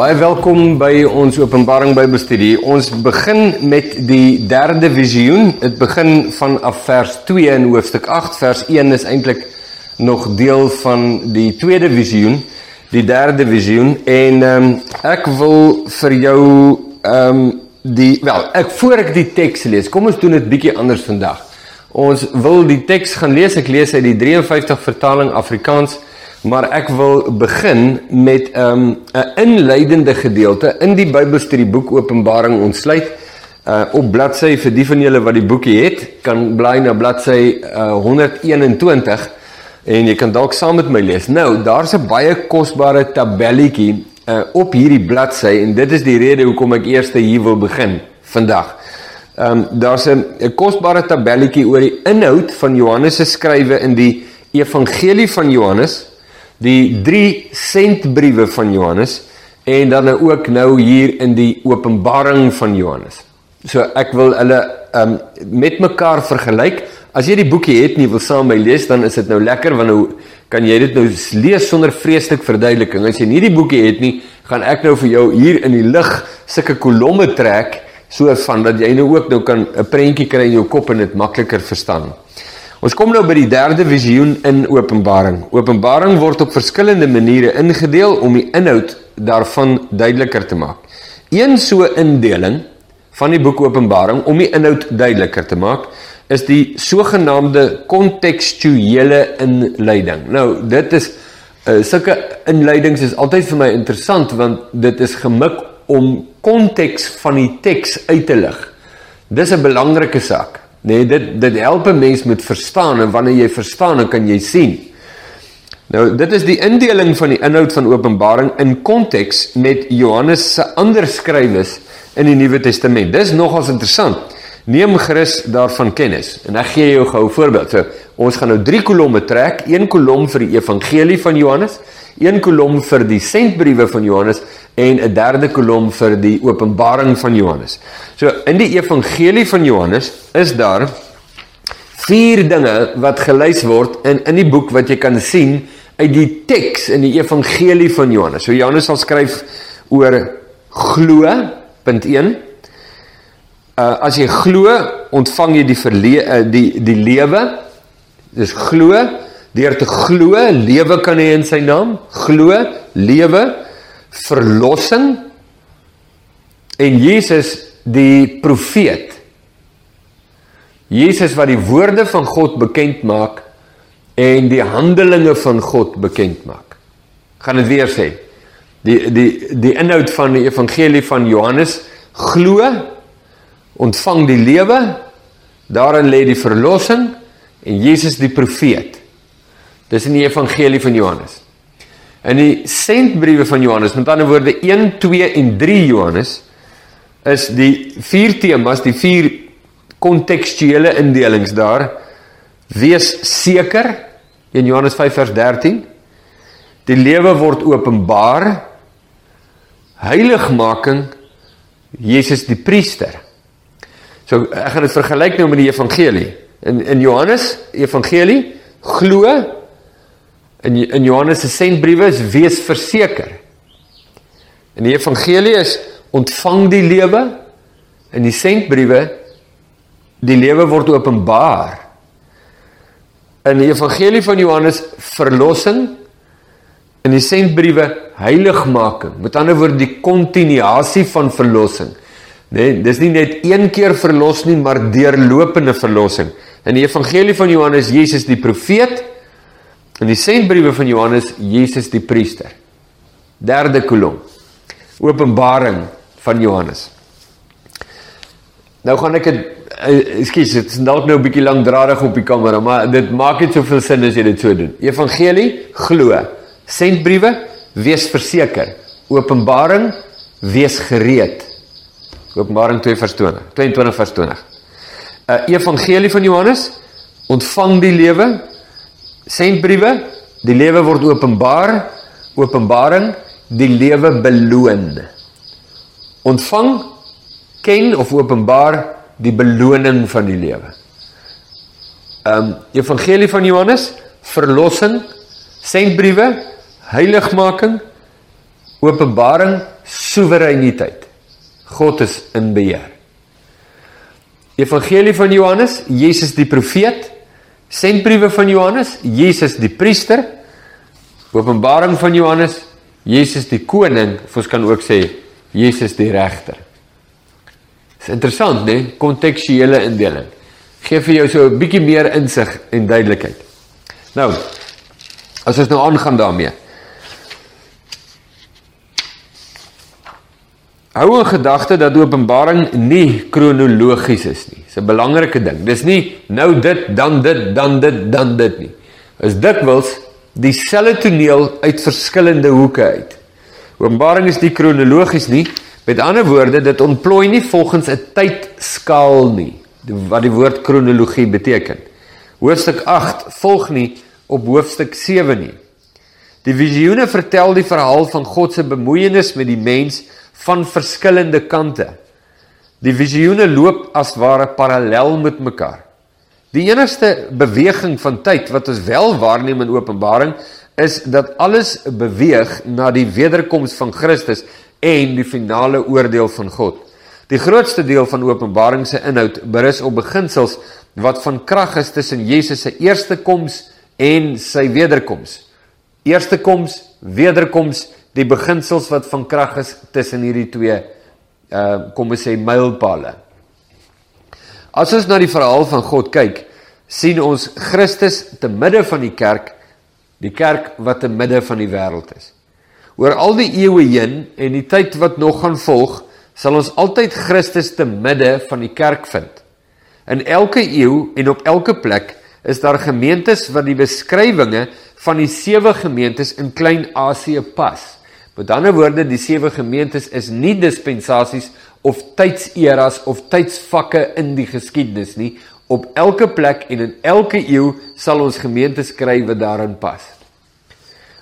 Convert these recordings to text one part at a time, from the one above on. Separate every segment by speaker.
Speaker 1: Baie welkom by ons Openbaring Bybelstudie. Ons begin met die derde visioen. Dit begin vanaf vers 2 in hoofstuk 8. Vers 1 is eintlik nog deel van die tweede visioen, die derde visioen en ehm um, ek wil vir jou ehm um, die wel, ek voor ek die teks lees. Kom ons doen dit bietjie anders vandag. Ons wil die teks gaan lees. Ek lees uit die 53 vertaling Afrikaans maar ek wil begin met 'n um, 'n inleidende gedeelte in die Bybelstudieboek Openbaring ontsluit uh, op bladsy vir die van julle wat die boekie het kan bly na bladsy uh, 121 en jy kan dalk saam met my lees. Nou, daar's 'n baie kosbare tabelletjie uh, op hierdie bladsy en dit is die rede hoekom ek eers hier wil begin vandag. Ehm um, daar's 'n kosbare tabelletjie oor die inhoud van Johannes se skrywe in die Evangelie van Johannes die drie sentbriewe van Johannes en dan nou ook nou hier in die Openbaring van Johannes. So ek wil hulle um met mekaar vergelyk. As jy die boekie het en jy wil saam met my lees, dan is dit nou lekker want nou kan jy dit nou lees sonder vreeslik verduideliking. As jy nie die boekie het nie, gaan ek nou vir jou hier in die lig sulke kolomme trek so van dat jy nou ook nou kan 'n prentjie kry in jou kop en dit makliker verstaan. Ons kom nou by die derde visioen in Openbaring. Openbaring word op verskillende maniere ingedeel om die inhoud daarvan duideliker te maak. Een so indeling van die boek Openbaring om die inhoud duideliker te maak, is die sogenaamde kontekstuele inleiding. Nou, dit is uh, sulke inleidings is altyd vir my interessant want dit is gemik om konteks van die teks uit te lig. Dis 'n belangrike saak. Nee, dit dit help 'n mens met verstaan en wanneer jy verstaan, dan kan jy sien. Nou, dit is die indeling van die inhoud van Openbaring in konteks met Johannes se ander skrywes in die Nuwe Testament. Dis nogals interessant. Neem gerus daarvan kennis. En ek gee jou gou 'n voorbeeld. So, ons gaan nou 3 kolomme trek, een kolom vir die evangelie van Johannes, een kolom vir die sentbriewe van Johannes en 'n derde kolom vir die openbaring van Johannes. So in die evangelie van Johannes is daar vier dinge wat gelys word in in die boek wat jy kan sien uit die teks in die evangelie van Johannes. So Johannes sal skryf oor glo punt 1. Uh as jy glo, ontvang jy die verle uh, die die lewe. Dis glo deur te glo, lewe kan hy in sy naam. Glo, lewe verlossing en Jesus die profeet. Jesus wat die woorde van God bekend maak en die handelinge van God bekend maak. Gaan dit weer sê. Die die die inhoud van die evangelie van Johannes glo ontvang die lewe daarin lê die verlossing en Jesus die profeet. Dis in die evangelie van Johannes. In die sentbriewe van Johannes, met ander woorde 1, 2 en 3 Johannes, is die vier temas, die vier kontekstuele indelings daar. Wees seker in Johannes 5 vers 13. Die lewe word openbaar. Heiligmaking Jesus die priester. So ek gaan dit vergelyk nou met die evangelie. In in Johannes evangelie glo in in Johannes se sentbriewe is wees verseker. In die evangelie is ontvang die lewe in die sentbriewe die lewe word openbaar. In die evangelie van Johannes verlossing in die sentbriewe heiligmaking. Met ander woorde die kontinuasie van verlossing. Nee, dis nie net een keer verlos nie, maar deurlopende verlossing. In die evangelie van Johannes Jesus die profeet In die sentbriewe van Johannes Jesus die priester. Derde kolom. Openbaring van Johannes. Nou gaan ek dit uh, ekskuus, dit is dalk nou 'n bietjie lankdradig op die kamera, maar dit maak net soveel sin as jy dit so doen. Evangelie, glo. Sentbriewe, wees verseker. Openbaring, wees gereed. Openbaring 2 vers 20, 22 vers 20. 'n uh, Evangelie van Johannes, ontvang die lewe, sentbriewe, die lewe word openbaar, openbaring, die lewe beloon. Ontvang, ken of openbaar die beloning van die lewe. Ehm um, Evangelie van Johannes, verlossing, sendbriewe, heiligmaking, openbaring, soewereiniteit. God is in beheer. Evangelie van Johannes, Jesus die profeet, sendbriewe van Johannes, Jesus die priester, Openbaring van Johannes, Jesus die koning, of ons kan ook sê Jesus die regter. Dis interessant, né? Nee? Kontekstuele indeling. Geef vir jou so 'n bietjie meer insig en duidelikheid. Nou, as ons nou aangaan daarmee. Hou in gedagte dat Openbaring nie kronologies is nie. Dis 'n belangrike ding. Dis nie nou dit, dan dit, dan dit, dan dit nie. Is dikwels dieselfde toneel uit verskillende hoeke uit. Openbaring is nie kronologies nie. Met ander woorde, dit ontplooi nie volgens 'n tydskaal nie, wat die woord kronologie beteken. Hoofstuk 8 volg nie op hoofstuk 7 nie. Die visioene vertel die verhaal van God se bemoeienis met die mens van verskillende kante. Die visioene loop as ware parallel met mekaar. Die enigste beweging van tyd wat ons wel waarneem in Openbaring is dat alles beweeg na die wederkoms van Christus en die finale oordeel van God. Die grootste deel van Openbaring se inhoud berus op beginsels wat van krag is tussen Jesus se eerste koms en sy wederkoms. Eerste koms, wederkoms die beginsels wat van krag is tussen hierdie twee uh kom ons sê mylpale. As ons na die verhaal van God kyk, sien ons Christus te midde van die kerk, die kerk wat te midde van die wêreld is. Oor al die eeue heen en die tyd wat nog gaan volg, sal ons altyd Christus te midde van die kerk vind. In elke eeu en op elke plek is daar gemeentes wat die beskrywinge van die sewe gemeentes in Klein-Asië pas. Met ander woorde, die sewe gemeentes is nie dispensasies of tydseras of tydsvakke in die geskiedenis nie. Op elke plek en in elke eeu sal ons gemeentes kry wat daarin pas.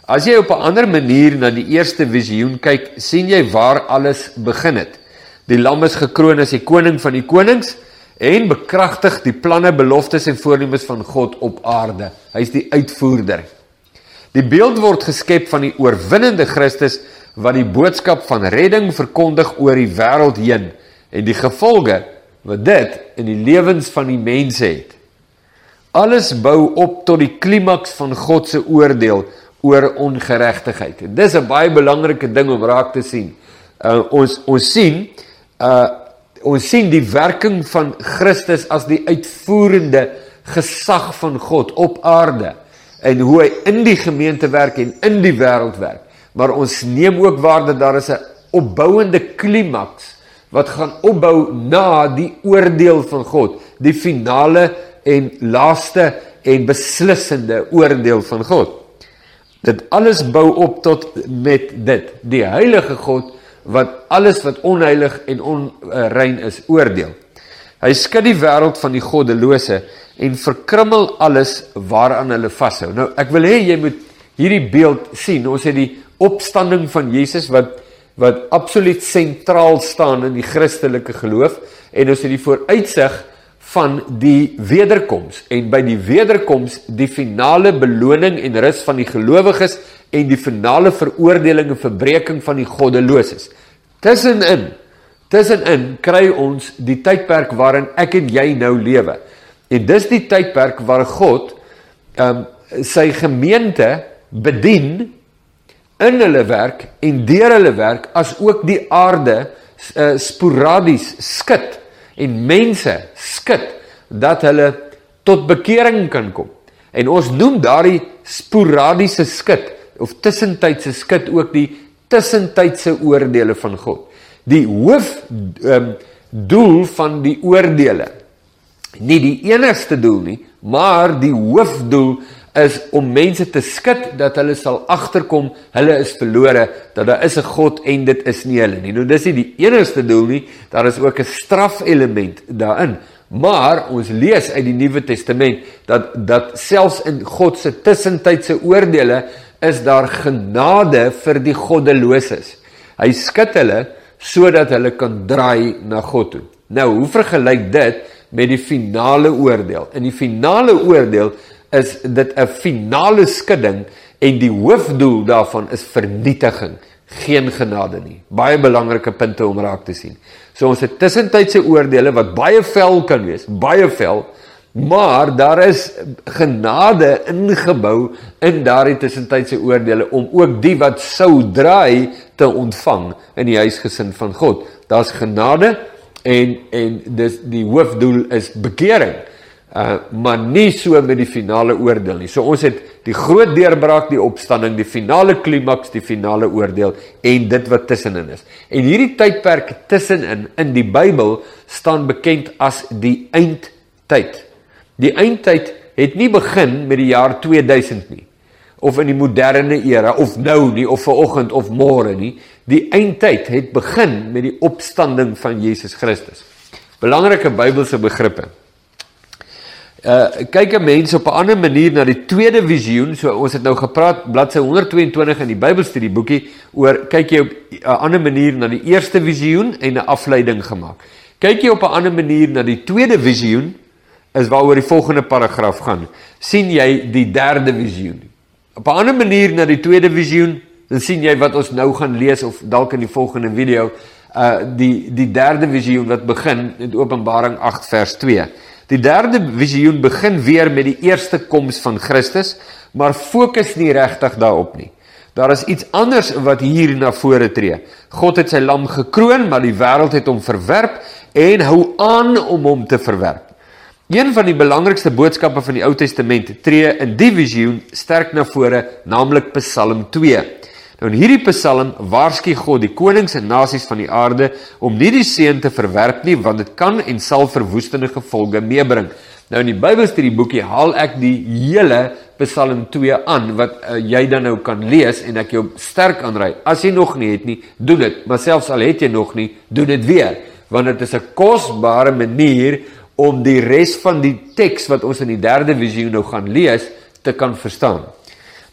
Speaker 1: As jy op 'n ander manier na die eerste visioen kyk, sien jy waar alles begin het. Die lam is gekroon as die koning van die konings en bekragtig die planne, beloftes en voornemens van God op aarde. Hy's die uitvoerder. Die beeld word geskep van die oorwinnende Christus wat die boodskap van redding verkondig oor die wêreld heen en die gevolge wat dit in die lewens van die mense het. Alles bou op tot die klimaks van God se oordeel oor ongeregtigheid. En dis 'n baie belangrike ding om raak te sien. Uh ons ons sien uh ons sien die werking van Christus as die uitvoerende gesag van God op aarde en hoe hy in die gemeente werk en in die wêreld werk. Maar ons neem ook waar dat daar is 'n opbouende klimaks wat gaan opbou na die oordeel van God, die finale en laaste en beslissende oordeel van God. Dit alles bou op tot met dit, die heilige God wat alles wat onheilig en onrein is oordeel. Hy skud die wêreld van die goddelose en verkrummel alles waaraan hulle vashou. Nou ek wil hê jy moet hierdie beeld sien. Ons het die opstanding van Jesus wat wat absoluut sentraal staan in die Christelike geloof en ons het die vooruitsig van die wederkoms en by die wederkoms die finale beloning en rus van die gelowiges en die finale veroordeling en verbreeking van die goddeloses. Tussenin tussenin kry ons die tydperk waarin ek en jy nou lewe. En dis die tydperk waar God ehm um, sy gemeente bedien in hulle werk en deur hulle werk as ook die aarde uh, sporadies skud en mense skud dat hulle tot bekering kan kom. En ons noem daardie sporadiese skud of tussentydse skud ook die tussentydse oordeele van God. Die hoof um, doel van die oordeele nie die enigste doel nie, maar die hoofdoel is om mense te skud dat hulle sal agterkom hulle is verlore, dat daar is 'n God en dit is nie hulle nie. Nou dis nie die enigste doel nie, daar is ook 'n strafelement daarin. Maar ons lees uit die Nuwe Testament dat dat selfs in God se tussentydse oordeele is daar genade vir die goddeloses. Hy skud hulle sodat hulle kan draai na God toe. Nou, hoe vergelyk dit met die finale oordeel. In die finale oordeel is dit 'n finale skudding en die hoofdoel daarvan is vernietiging, geen genade nie. Baie belangrike punte om raak te sien. So ons het tussentydse oordeele wat baie vel kan wees, baie vel, maar daar is genade ingebou in daardie tussentydse oordeele om ook die wat sou draai te ontvang in die huisgesin van God. Daar's genade en en dis die hoofdoel is bekering. Uh maar nie so met die finale oordeel nie. So ons het die groot deurbraak, die opstanding, die finale klimaks, die finale oordeel en dit wat tussenin is. En hierdie tydperk tussenin in die Bybel staan bekend as die eindtyd. Die eindtyd het nie begin met die jaar 2000 nie of in die moderne era of nou nie of vanoggend of môre nie. Die eindtyd het begin met die opstanding van Jesus Christus. Belangrike Bybelse begrippe. Uh kyk 'n mens op 'n ander manier na die tweede visioen. So ons het nou gepraat bladsy 122 in die Bybelstudieboekie oor kyk jy op 'n ander manier na die eerste visioen en 'n afleiding gemaak. Kyk jy op 'n ander manier na die tweede visioen is waaroor die volgende paragraaf gaan. sien jy die derde visioen. Op 'n ander manier na die tweede visioen, dan sien jy wat ons nou gaan lees of dalk in die volgende video, uh die die derde visioen wat begin in Openbaring 8 vers 2. Die derde visioen begin weer met die eerste koms van Christus, maar fokus nie regtig daarop nie. Daar is iets anders wat hier na vore tree. God het sy lam gekroon, maar die wêreld het hom verwerp en hou aan om hom te verwerp. Een van die belangrikste boodskappe van die Ou Testament tree in die visioen sterk na vore, naamlik Psalm 2. Nou in hierdie Psalm waarsku God die konings en nasies van die aarde om nie die seën te verwerp nie want dit kan en sal verwoestende gevolge meebring. Nou in die Bybelstudieboekie haal ek die hele Psalm 2 aan wat uh, jy dan nou kan lees en ek jou sterk aanraai. As jy nog nie het nie, doen dit, maar selfs al het jy nog nie, doen dit weer want dit is 'n kosbare manier om die res van die teks wat ons in die derde visioen nou gaan lees te kan verstaan.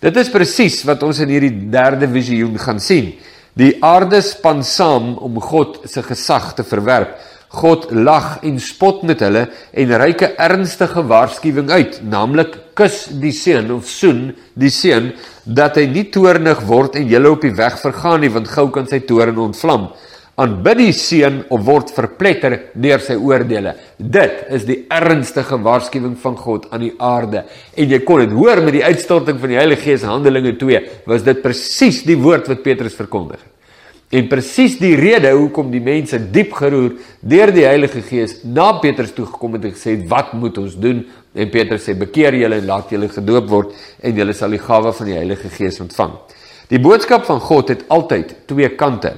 Speaker 1: Dit is presies wat ons in hierdie derde visioen gaan sien. Die aarde span saam om God se gesag te verwerp. God lag en spot met hulle en reik 'n ernstige waarskuwing uit, naamlik kus die seun of soen die seun dat hy nie toornig word en julle op die weg vergaan nie want gou kan sy toorn ontvlam aanbid die seun of word verpletter deur sy oordeele. Dit is die ernstige waarskuwing van God aan die aarde. En jy kon dit hoor met die uitstorting van die Heilige Gees Handelinge 2, was dit presies die woord wat Petrus verkondig het. En presies die rede hoekom die mense diep geroer deur die Heilige Gees na Petrus toe gekom het en gesê wat moet ons doen? En Petrus sê bekeer julle en laat julle gedoop word en julle sal die gawe van die Heilige Gees ontvang. Die boodskap van God het altyd twee kante.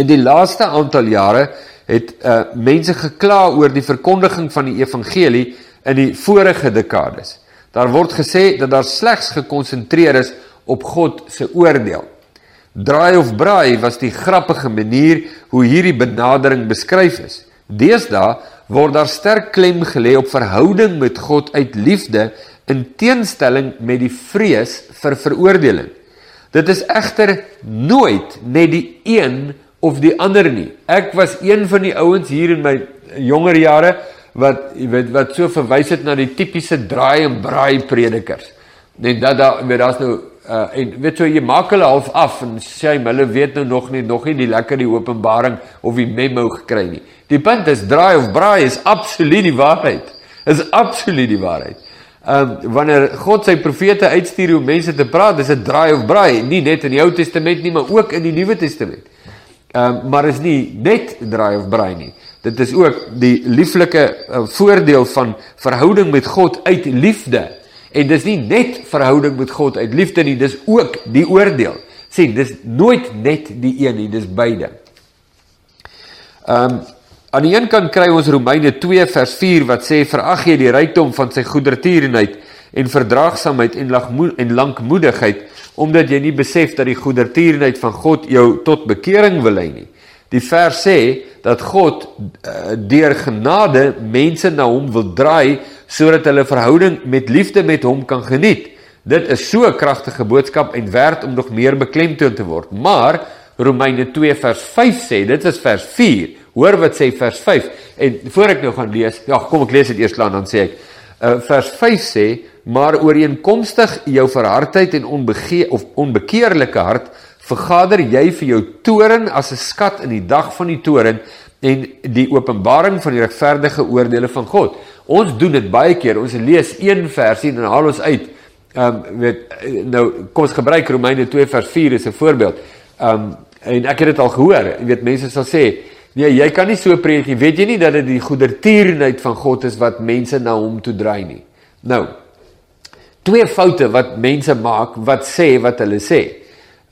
Speaker 1: In die laaste aantal jare het uh, mense gekla oor die verkondiging van die evangelie in die vorige dekades. Daar word gesê dat daar slegs gekonsentreer is op God se oordeel. Draai of braai was die grappige manier hoe hierdie benadering beskryf is. Deesdae word daar sterk klem gelê op verhouding met God uit liefde in teenstelling met die vrees vir veroordeling. Dit is egter nooit net die een of die ander nie. Ek was een van die ouens hier in my jonger jare wat jy weet wat so verwys het na die tipiese draai en braai predikers. Net dat daar weet daar's nou uh, en weet so jy maak hulle half af en sê hulle weet nou nog nie nog nie die lekker die openbaring of die memo gekry nie. Die punt is draai of braai is absoluut die waarheid. Is absoluut die waarheid. Ehm um, wanneer God sy profete uitstuur om mense te praat, dis 'n draai of braai, nie net in die Ou Testament nie, maar ook in die Nuwe Testament. Ehm um, maar is nie net draai of braai nie. Dit is ook die lieflike uh, voordeel van verhouding met God uit liefde. En dis nie net verhouding met God uit liefde nie, dis ook die oordeel. sien, dis nooit net die een nie, dis beide. Ehm um, aan die een kant kry ons Romeine 2 vers 4 wat sê verag jy die rykdom van sy goedertierenheid en verdraagsaamheid en lagmoed en lankmoedigheid omdat jy nie besef dat die goedertierenheid van God jou tot bekering wil lei nie. Die vers sê dat God uh, deur genade mense na hom wil draai sodat hulle verhouding met liefde met hom kan geniet. Dit is so 'n kragtige boodskap en werd om nog meer beklemtoon te word. Maar Romeine 2 vers 5 sê, dit is vers 4 Hoor wat sê vers 5. En voor ek nou gaan lees, ja, kom ek lees dit eers klaar dan sê ek. Uh vers 5 sê, maar ooreenkomstig jou verhardheid en onbege of onbekeerlike hart vergader jy vir jou toren as 'n skat in die dag van die toren en die openbaring van die regverdige oordeele van God. Ons doen dit baie keer. Ons lees een versie en dan haal ons uit. Ehm um, weet nou kom ons gebruik Romeine 2 vers 4 as 'n voorbeeld. Ehm um, en ek het dit al gehoor. Jy weet mense sal sê, nee, jy kan nie so preek nie. Weet jy nie dat dit die goedertierenheid van God is wat mense na hom toe draai nie. Nou twee foute wat mense maak wat sê wat hulle sê.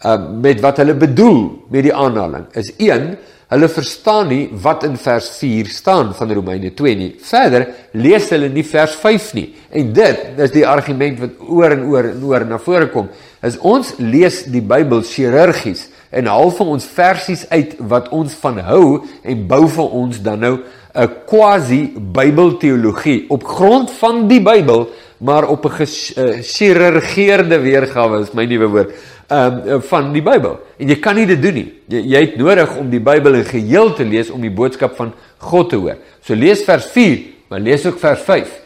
Speaker 1: Ehm uh, met wat hulle bedoel met die aanhaling is 1 Hulle verstaan nie wat in vers 4 staan van Romeine 2 nie. Verder lees hulle nie vers 5 nie. En dit is die argument wat oor en oor en oor na vore kom. Is ons lees die Bybel chirurgies en haal vir ons versies uit wat ons van hou en bou vir ons dan nou 'n quasi Bybelteologie op grond van die Bybel, maar op 'n gechirurgeerde weergawe is my nuwe woord ehm um, van die Bybel. En jy kan nie dit doen nie. Jy, jy het nodig om die Bybel in geheel te lees om die boodskap van God te hoor. So lees vers 4, maar lees ook vers 5.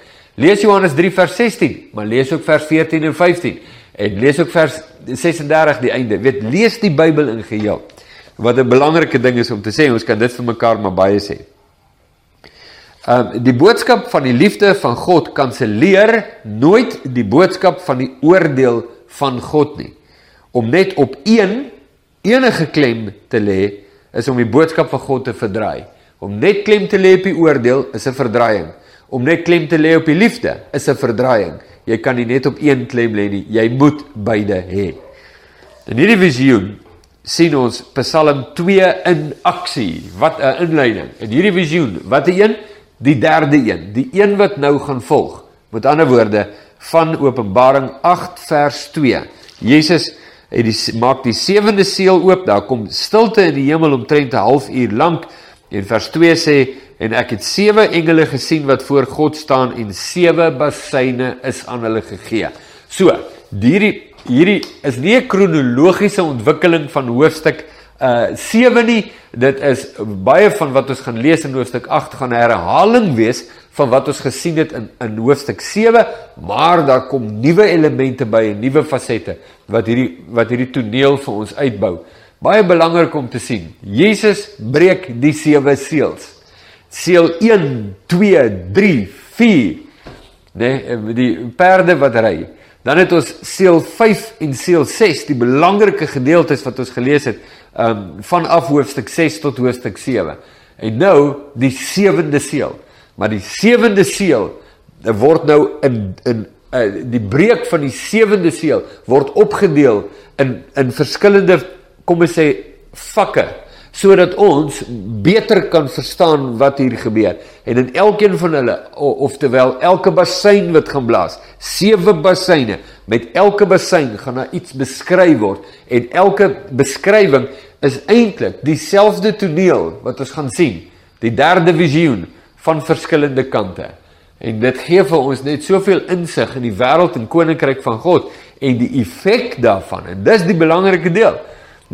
Speaker 1: Lees Johannes 3 vers 16, maar lees ook vers 14 en 15 en lees ook vers 36 die einde. Weet lees die Bybel in geheel. Wat 'n belangrike ding is om te sê, ons kan dit vir mekaar maar baie sê. Ehm um, die boodskap van die liefde van God kanselleer nooit die boodskap van die oordeel van God nie om net op een enige klem te lê is om die boodskap van God te verdraai. Om net klem te lê op die oordeel is 'n verdraaiing. Om net klem te lê op die liefde is 'n verdraaiing. Jy kan nie net op een klem lê nie. Jy moet beide hê. In hierdie visioen sien ons Psalm 2 in aksie. Wat 'n inleiding. In hierdie visioen, wat 'n een? Die derde een, die een wat nou gaan volg. Met ander woorde, van Openbaring 8 vers 2. Jesus het die maak die sewende seël oop, daar kom stilte in die hemel omtrent 'n halfuur lank. En vers 2 sê en ek het sewe engele gesien wat voor God staan en sewe bassyne is aan hulle gegee. So, hierdie hierdie is nie 'n kronologiese ontwikkeling van hoofstuk uh 7 nie. Dit is baie van wat ons gaan lees in hoofstuk 8 gaan 'n herhaling wees van wat ons gesien het in in hoofstuk 7, maar daar kom nuwe elemente by en nuwe fasette wat hierdie wat hierdie toneel vir ons uitbou. Baie belangrik om te sien. Jesus breek die sewe seels. Seël 1, 2, 3, 4. Nee, die perde wat ry. Dan het ons seël 5 en seël 6, die belangrike gedeeltes wat ons gelees het, um vanaf hoofstuk 6 tot hoofstuk 7. En nou die sewende seël. Maar die sewende seël word nou in in uh, die breek van die sewende seël word opgedeel in in verskillende kom ons sê vakke sodat ons beter kan verstaan wat hier gebeur. En in elkeen van hulle oftewel elke bassein wat gaan blaas, sewe basseine, met elke bassein gaan daar iets beskryf word en elke beskrywing is eintlik dieselfde toneel wat ons gaan sien. Die derde visioen van verskillende kante. En dit gee vir ons net soveel insig in die wêreld en koninkryk van God en die effek daarvan. En dis die belangrike deel.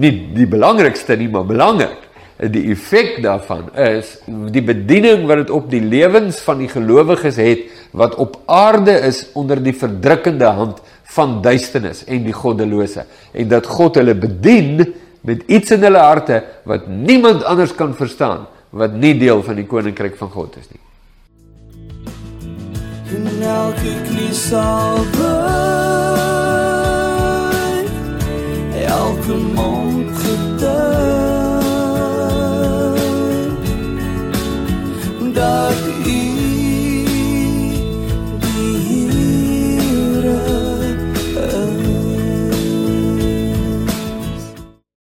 Speaker 1: Nie die belangrikste nie, maar belangrik. Die effek daarvan is die bediening wat dit op die lewens van die gelowiges het wat op aarde is onder die verdrukkende hand van duisternis en die goddelose en dat God hulle bedien met iets in hulle harte wat niemand anders kan verstaan wat nie deel van die koninkryk van God is nie. En elke knie sal buig, elke mond dark